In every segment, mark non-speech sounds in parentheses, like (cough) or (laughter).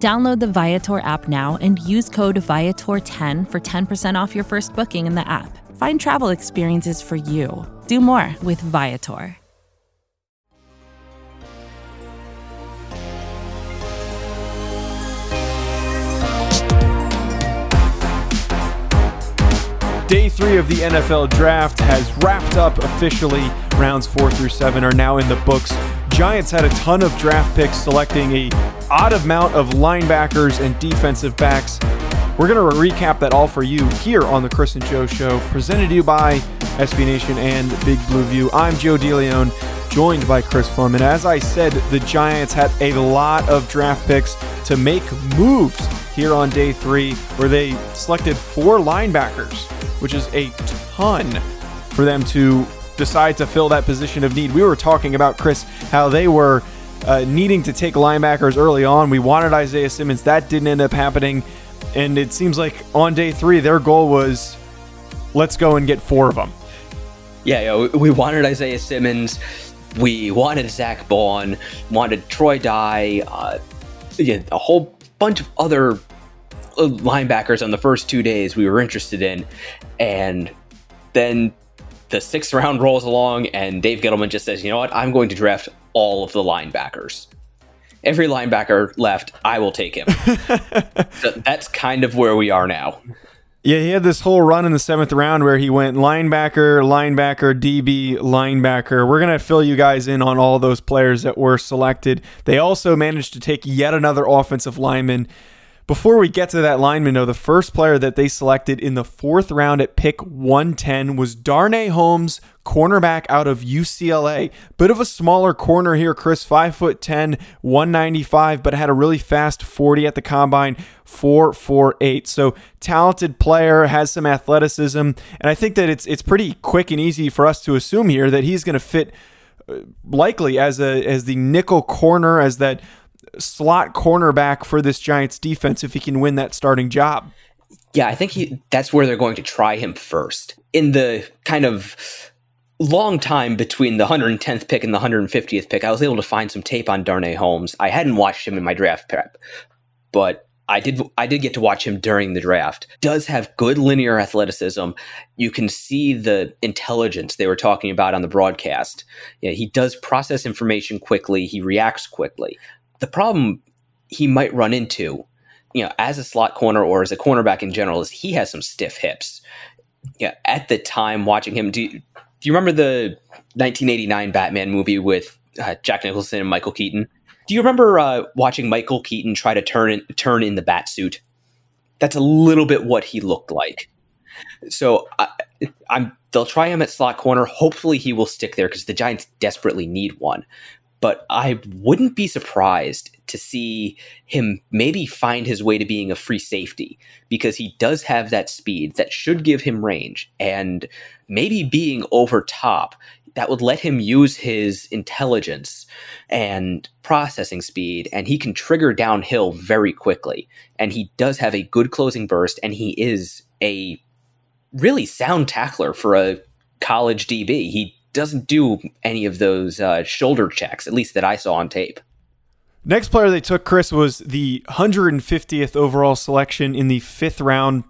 Download the Viator app now and use code Viator10 for 10% off your first booking in the app. Find travel experiences for you. Do more with Viator. Day three of the NFL draft has wrapped up officially. Rounds four through seven are now in the books. Giants had a ton of draft picks, selecting a odd amount of linebackers and defensive backs. We're going to recap that all for you here on the Chris and Joe Show, presented to you by SB Nation and Big Blue View. I'm Joe DeLeon, joined by Chris Pflum. And as I said, the Giants had a lot of draft picks to make moves here on day three, where they selected four linebackers, which is a ton for them to decide to fill that position of need. We were talking about, Chris, how they were uh, needing to take linebackers early on. We wanted Isaiah Simmons. That didn't end up happening. And it seems like on day three, their goal was let's go and get four of them. Yeah, we wanted Isaiah Simmons. We wanted Zach Baun, wanted Troy Dye, uh, yeah, a whole bunch of other uh, linebackers on the first two days we were interested in. And then the sixth round rolls along, and Dave Gettleman just says, you know what, I'm going to draft all of the linebackers. Every linebacker left, I will take him. (laughs) so that's kind of where we are now. Yeah, he had this whole run in the seventh round where he went linebacker, linebacker, DB, linebacker. We're going to fill you guys in on all those players that were selected. They also managed to take yet another offensive lineman. Before we get to that lineman, though, the first player that they selected in the fourth round at pick 110 was Darnay Holmes, cornerback out of UCLA. Bit of a smaller corner here, Chris, 5'10, 195, but had a really fast 40 at the combine, 4'48. So talented player, has some athleticism, and I think that it's it's pretty quick and easy for us to assume here that he's going to fit uh, likely as a as the nickel corner as that slot cornerback for this Giants defense if he can win that starting job. Yeah, I think he that's where they're going to try him first. In the kind of long time between the 110th pick and the 150th pick, I was able to find some tape on Darnay Holmes. I hadn't watched him in my draft prep, but I did I did get to watch him during the draft. Does have good linear athleticism. You can see the intelligence they were talking about on the broadcast. He does process information quickly. He reacts quickly. The problem he might run into, you know, as a slot corner or as a cornerback in general, is he has some stiff hips. Yeah, at the time watching him, do you, do you remember the 1989 Batman movie with uh, Jack Nicholson and Michael Keaton? Do you remember uh, watching Michael Keaton try to turn in, turn in the bat suit? That's a little bit what he looked like. So I, I'm they'll try him at slot corner. Hopefully he will stick there because the Giants desperately need one but I wouldn't be surprised to see him maybe find his way to being a free safety because he does have that speed that should give him range and maybe being over top that would let him use his intelligence and processing speed and he can trigger downhill very quickly and he does have a good closing burst and he is a really sound tackler for a college DB. He doesn't do any of those uh, shoulder checks, at least that I saw on tape. Next player they took, Chris, was the 150th overall selection in the fifth round.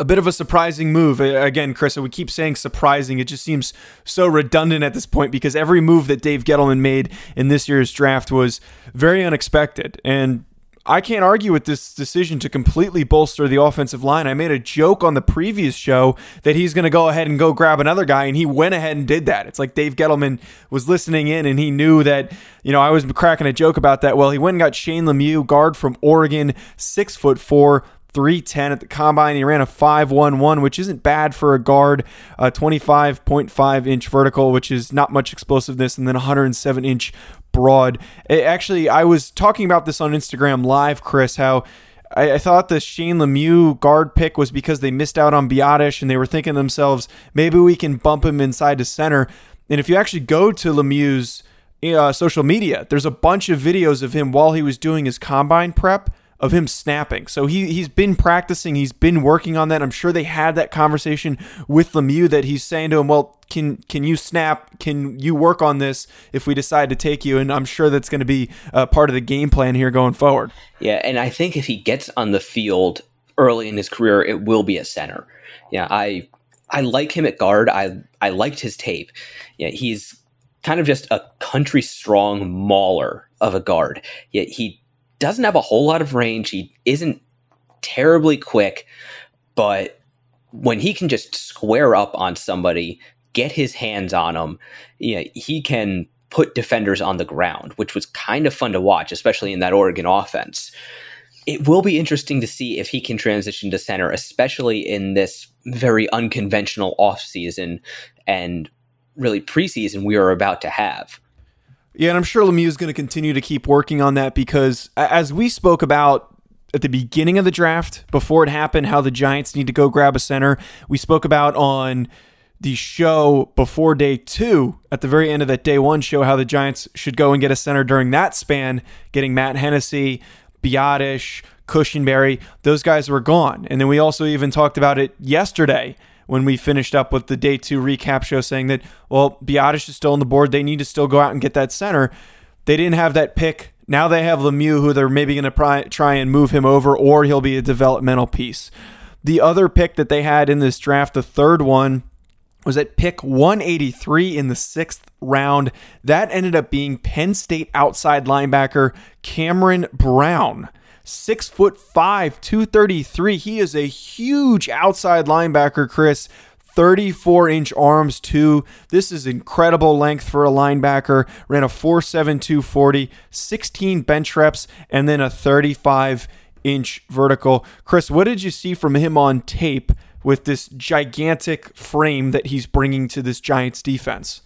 A bit of a surprising move. Again, Chris, we keep saying surprising. It just seems so redundant at this point because every move that Dave Gettleman made in this year's draft was very unexpected. And I can't argue with this decision to completely bolster the offensive line. I made a joke on the previous show that he's going to go ahead and go grab another guy, and he went ahead and did that. It's like Dave Gettleman was listening in, and he knew that, you know, I was cracking a joke about that. Well, he went and got Shane Lemieux, guard from Oregon, six foot four, 310 at the combine. He ran a 511, which isn't bad for a guard, a 25.5 inch vertical, which is not much explosiveness, and then 107 inch broad. It, actually, I was talking about this on Instagram Live, Chris, how I, thought the Shane Lemieux guard pick was because they missed out on Biadasz and they were thinking themselves, maybe we can bump him inside to center. And if you actually go to Lemieux's uh, social media, there's a bunch of videos of him while he was doing his combine prep of him snapping. So he he's been practicing, he's been working on that. I'm sure they had that conversation with Lemieux that he's saying to him, "Well, can can you snap? Can you work on this if we decide to take you?" And I'm sure that's going to be uh, part of the game plan here going forward. Yeah, and I think if he gets on the field early in his career, it will be a center. Yeah, I I like him at guard. I I liked his tape. Yeah, he's kind of just a country strong mauler of a guard. Yet he doesn't have a whole lot of range. He isn't terribly quick, but when he can just square up on somebody, get his hands on him, you know, he can put defenders on the ground, which was kind of fun to watch, especially in that Oregon offense. It will be interesting to see if he can transition to center, especially in this very unconventional offseason and really preseason we are about to have. Yeah, and I'm sure Lemieux is going to continue to keep working on that because, as we spoke about at the beginning of the draft, before it happened, how the Giants need to go grab a center, we spoke about on the show before day two, at the very end of that day one show, how the Giants should go and get a center during that span, getting Matt Hennessy, Biadasz, Cushenberry, those guys were gone. And then we also even talked about it yesterday when we finished up with the day two recap show saying that, well, Biadasz is still on the board. They need to still go out and get that center. They didn't have that pick. Now they have Lemieux, who they're maybe going to try and move him over, or he'll be a developmental piece. The other pick that they had in this draft, the third one, was at pick 183 in the sixth round. That ended up being Penn State outside linebacker Cameron Brown six foot five, 233. He is a huge outside linebacker, Chris. 34 inch arms, too. This is incredible length for a linebacker. Ran a 4.7240, 16 bench reps, and then a 35 inch vertical. Chris, what did you see from him on tape with this gigantic frame that he's bringing to this Giants defense?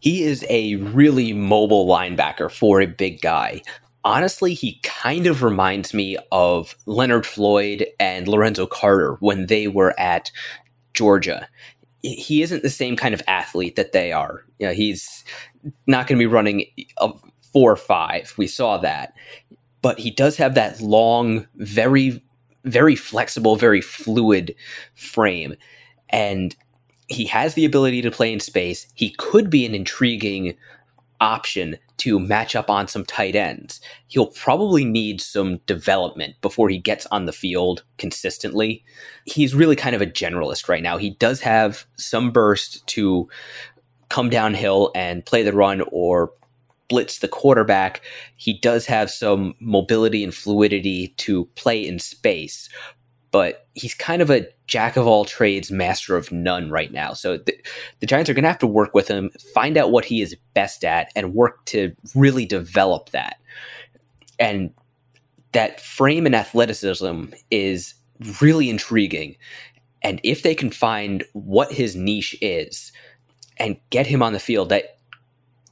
He is a really mobile linebacker for a big guy honestly, he kind of reminds me of Leonard Floyd and Lorenzo Carter when they were at Georgia. He isn't the same kind of athlete that they are. You know, he's not going to be running a four or five. We saw that. But he does have that long, very, very flexible, very fluid frame. And he has the ability to play in space. He could be an intriguing option to match up on some tight ends. He'll probably need some development before he gets on the field consistently. He's really kind of a generalist right now. He does have some burst to come downhill and play the run or blitz the quarterback. He does have some mobility and fluidity to play in space, but he's kind of a jack of all trades, master of none right now. So the, the Giants are going to have to work with him, find out what he is best at, and work to really develop that. And that frame and athleticism is really intriguing. And if they can find what his niche is and get him on the field, that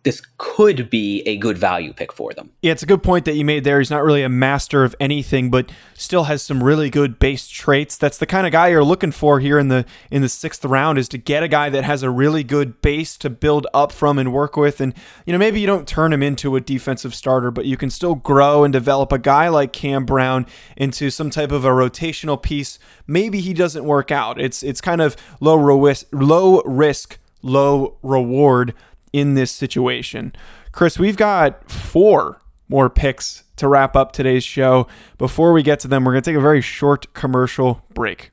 this could be a good value pick for them. Yeah, it's a good point that you made there. He's not really a master of anything, but still has some really good base traits. That's the kind of guy you're looking for here in the in the sixth round is to get a guy that has a really good base to build up from and work with. And you know, maybe you don't turn him into a defensive starter, but you can still grow and develop a guy like Cam Brown into some type of a rotational piece. Maybe he doesn't work out. It's it's kind of low risk, low risk, low reward in this situation. Chris, we've got four more picks to wrap up today's show. Before we get to them, we're going to take a very short commercial break.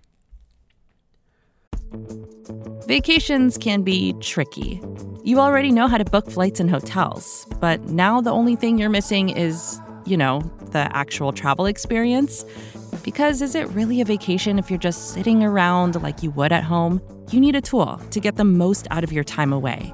Vacations can be tricky. You already know how to book flights and hotels, but now the only thing you're missing is, you know, the actual travel experience. Because is it really a vacation if you're just sitting around like you would at home? You need a tool to get the most out of your time away.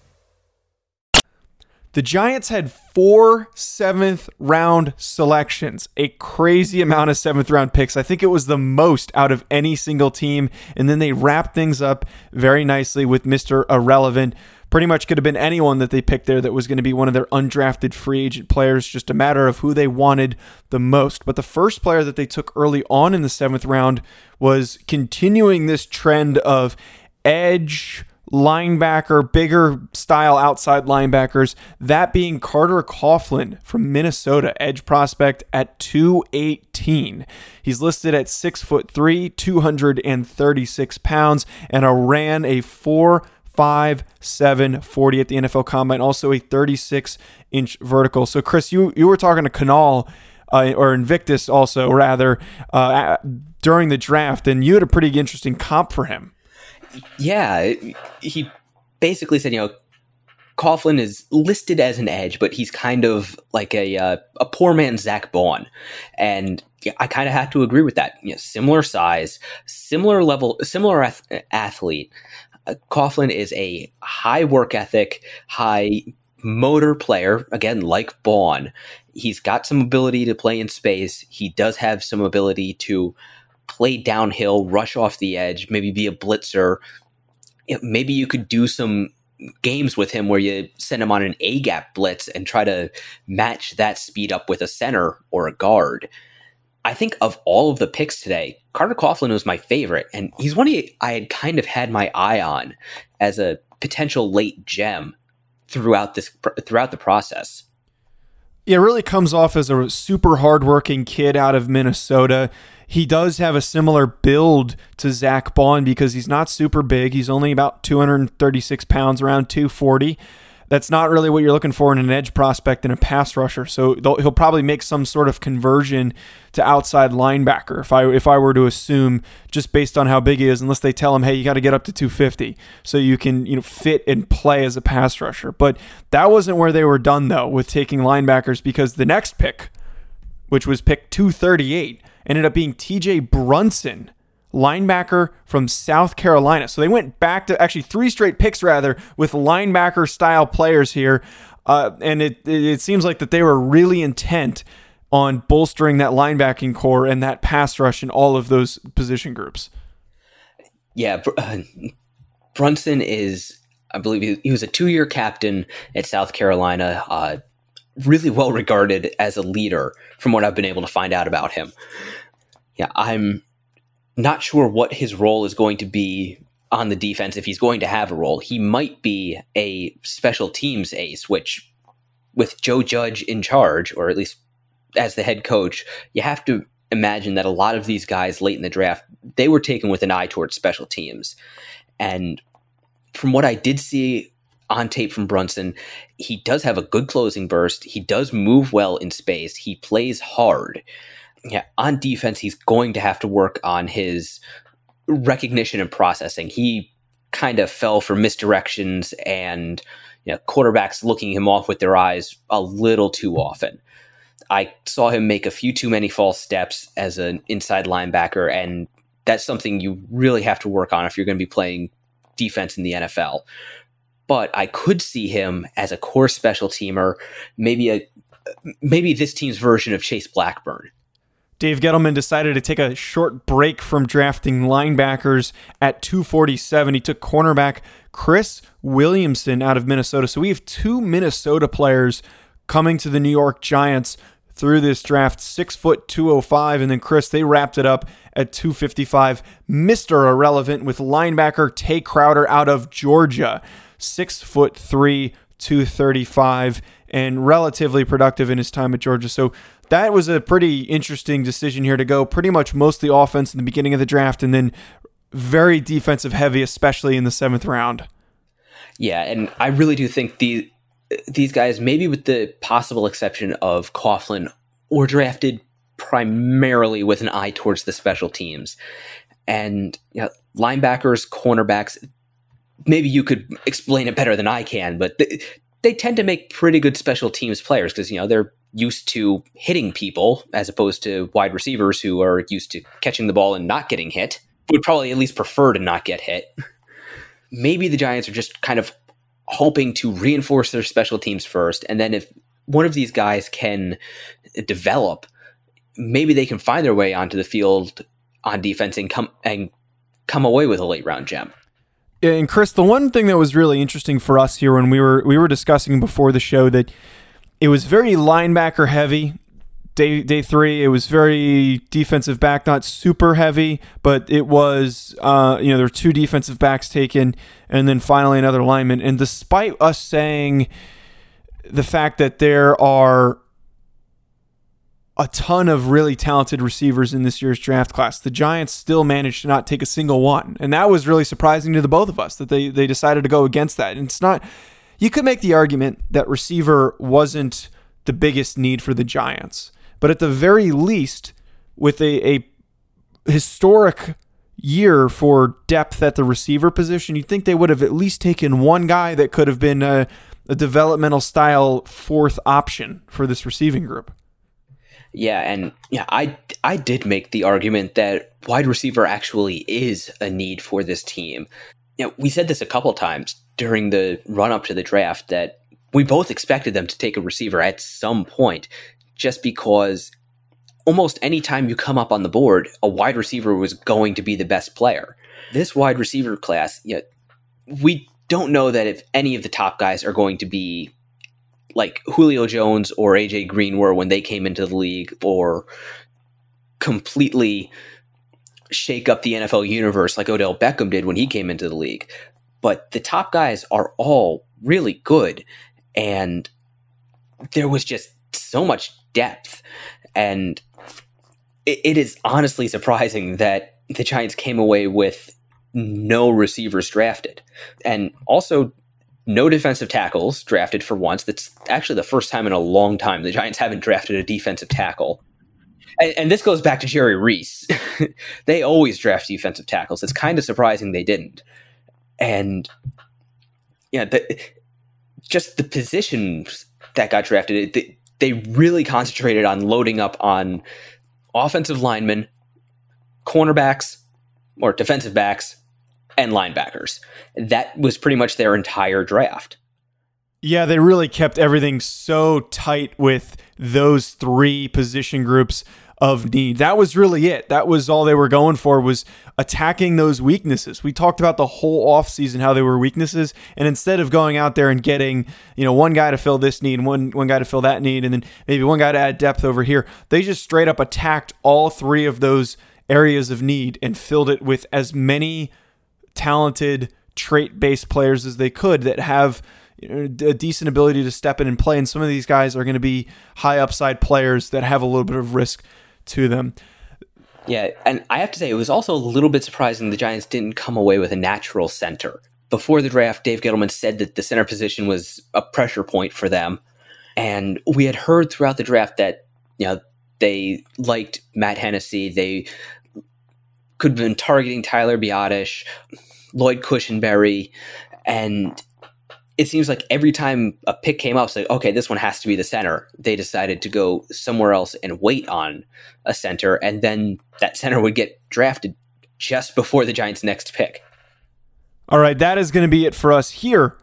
The Giants had four seventh round selections, a crazy amount of seventh round picks. I think it was the most out of any single team. And then they wrapped things up very nicely with Mr. Irrelevant. Pretty much could have been anyone that they picked there that was going to be one of their undrafted free agent players, just a matter of who they wanted the most. But the first player that they took early on in the seventh round was continuing this trend of edge linebacker, bigger style outside linebackers, that being Carter Coughlin from Minnesota, edge prospect at 218. He's listed at six foot three, 236 pounds, and a ran a four five seven forty at the NFL Combine, also a 36 inch vertical. So, Chris, you you were talking to Canal uh, or Invictus also rather uh, during the draft, and you had a pretty interesting comp for him yeah, he basically said, you know, Coughlin is listed as an edge, but he's kind of like a uh, a poor man's Zach Baun, and I kind of have to agree with that. You know, similar size, similar level, similar ath- athlete. Uh, Coughlin is a high work ethic, high motor player. Again, like Baun, he's got some ability to play in space. He does have some ability to play downhill, rush off the edge, maybe be a blitzer. maybe you could do some games with him where you send him on an A gap blitz and try to match that speed up with a center or a guard. I think of all of the picks today, Carter Coughlin was my favorite, and he's one I had kind of had my eye on as a potential late gem throughout this throughout the process. Yeah, really comes off as a super hardworking kid out of Minnesota. He does have a similar build to Zach Baun because he's not super big. He's only about 236 pounds, around 240. That's not really what you're looking for in an edge prospect and a pass rusher. So he'll probably make some sort of conversion to outside linebacker if I if I were to assume just based on how big he is, unless they tell him, hey, you got to get up to 250 so you can you know fit and play as a pass rusher. But that wasn't where they were done though with taking linebackers because the next pick, which was pick 238 ended up being TJ Brunson, linebacker from South Carolina. So they went back to actually three straight picks, rather, with linebacker style players here. Uh, and it, it seems like that they were really intent on bolstering that linebacking corps and that pass rush in all of those position groups. Yeah, uh, Brunson is, I believe, he was a two year captain at South Carolina. Uh, really well regarded as a leader from what I've been able to find out about him. Yeah, I'm not sure what his role is going to be on the defense if he's going to have a role. He might be a special teams ace, which with Joe Judge in charge, or at least as the head coach, you have to imagine that a lot of these guys late in the draft, they were taken with an eye towards special teams. And from what I did see on tape from Brunson, he does have a good closing burst. He does move well in space. He plays hard. Yeah, on defense, he's going to have to work on his recognition and processing. He kind of fell for misdirections and you know, quarterbacks looking him off with their eyes a little too often. I saw him make a few too many false steps as an inside linebacker, and that's something you really have to work on if you're going to be playing defense in the NFL but I could see him as a core special teamer, maybe a maybe this team's version of Chase Blackburn. Dave Gettleman decided to take a short break from drafting linebackers at 247. He took cornerback Chris Williamson out of Minnesota. So we have two Minnesota players coming to the New York Giants through this draft, six foot 205. And then Chris, they wrapped it up at 255. Mr. Irrelevant with linebacker Tae Crowder out of Georgia six foot three, 235, and relatively productive in his time at Georgia. So that was a pretty interesting decision here to go pretty much mostly offense in the beginning of the draft and then very defensive heavy, especially in the seventh round. Yeah, and I really do think these these guys, maybe with the possible exception of Coughlin, were drafted primarily with an eye towards the special teams. And you know, linebackers, cornerbacks, maybe you could explain it better than I can, but they, they tend to make pretty good special teams players because, you know, they're used to hitting people as opposed to wide receivers who are used to catching the ball and not getting hit. Would probably at least prefer to not get hit. Maybe the Giants are just kind of hoping to reinforce their special teams first. And then if one of these guys can develop, maybe they can find their way onto the field on defense and come and come away with a late round gem. And Chris, the one thing that was really interesting for us here when we were we were discussing before the show that it was very linebacker heavy. Day day three, it was very defensive back, not super heavy, but it was uh, you know there were two defensive backs taken, and then finally another lineman. And despite us saying the fact that there are a ton of really talented receivers in this year's draft class. The Giants still managed to not take a single one. And that was really surprising to the both of us that they they decided to go against that. And it's not you could make the argument that receiver wasn't the biggest need for the Giants. But at the very least, with a, a historic year for depth at the receiver position, you'd think they would have at least taken one guy that could have been a, a developmental style fourth option for this receiving group. Yeah, and yeah, I I did make the argument that wide receiver actually is a need for this team. Know, we said this a couple times during the run up to the draft that we both expected them to take a receiver at some point, just because almost any time you come up on the board, a wide receiver was going to be the best player. This wide receiver class, know, we don't know that if any of the top guys are going to be like Julio Jones or AJ Green were when they came into the league, or completely shake up the NFL universe like Odell Beckham did when he came into the league. But the top guys are all really good, and there was just so much depth, and it, it is honestly surprising that the Giants came away with no receivers drafted, and also no defensive tackles drafted for once. That's actually the first time in a long time the Giants haven't drafted a defensive tackle. And, and this goes back to Jerry Reese. (laughs) they always draft defensive tackles. It's kind of surprising they didn't. And yeah, the, just the positions that got drafted, they, they really concentrated on loading up on offensive linemen, cornerbacks, or defensive backs, and linebackers. That was pretty much their entire draft. Yeah, they really kept everything so tight with those three position groups of need. That was really it. That was all they were going for was attacking those weaknesses. We talked about the whole offseason how they were weaknesses and instead of going out there and getting, you know, one guy to fill this need, one one guy to fill that need and then maybe one guy to add depth over here, they just straight up attacked all three of those areas of need and filled it with as many talented trait based players as they could that have a decent ability to step in and play. And some of these guys are going to be high upside players that have a little bit of risk to them. Yeah, and I have to say, it was also a little bit surprising the Giants didn't come away with a natural center. Before the draft, Dave Gettleman said that the center position was a pressure point for them. And we had heard throughout the draft that, you know, they liked Matt Hennessy. They could have been targeting Tyler Biadasz, Lloyd Cushenberry, and it seems like every time a pick came up, it's like, okay, this one has to be the center. They decided to go somewhere else and wait on a center, and then that center would get drafted just before the Giants' next pick. All right, that is going to be it for us here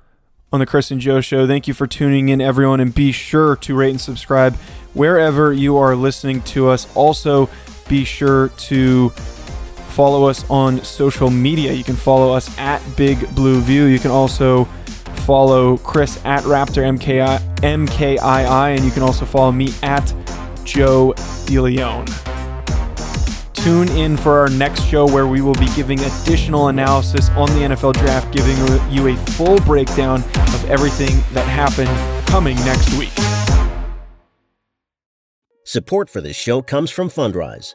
on the Chris and Joe Show. Thank you for tuning in, everyone, and be sure to rate and subscribe wherever you are listening to us. Also, be sure to follow us on social media. You can follow us at Big Blue View. You can also follow Chris at Raptor MKI, MKII, and you can also follow me at Joe DeLeon. Tune in for our next show where we will be giving additional analysis on the NFL draft, giving you a full breakdown of everything that happened coming next week. Support for this show comes from Fundrise.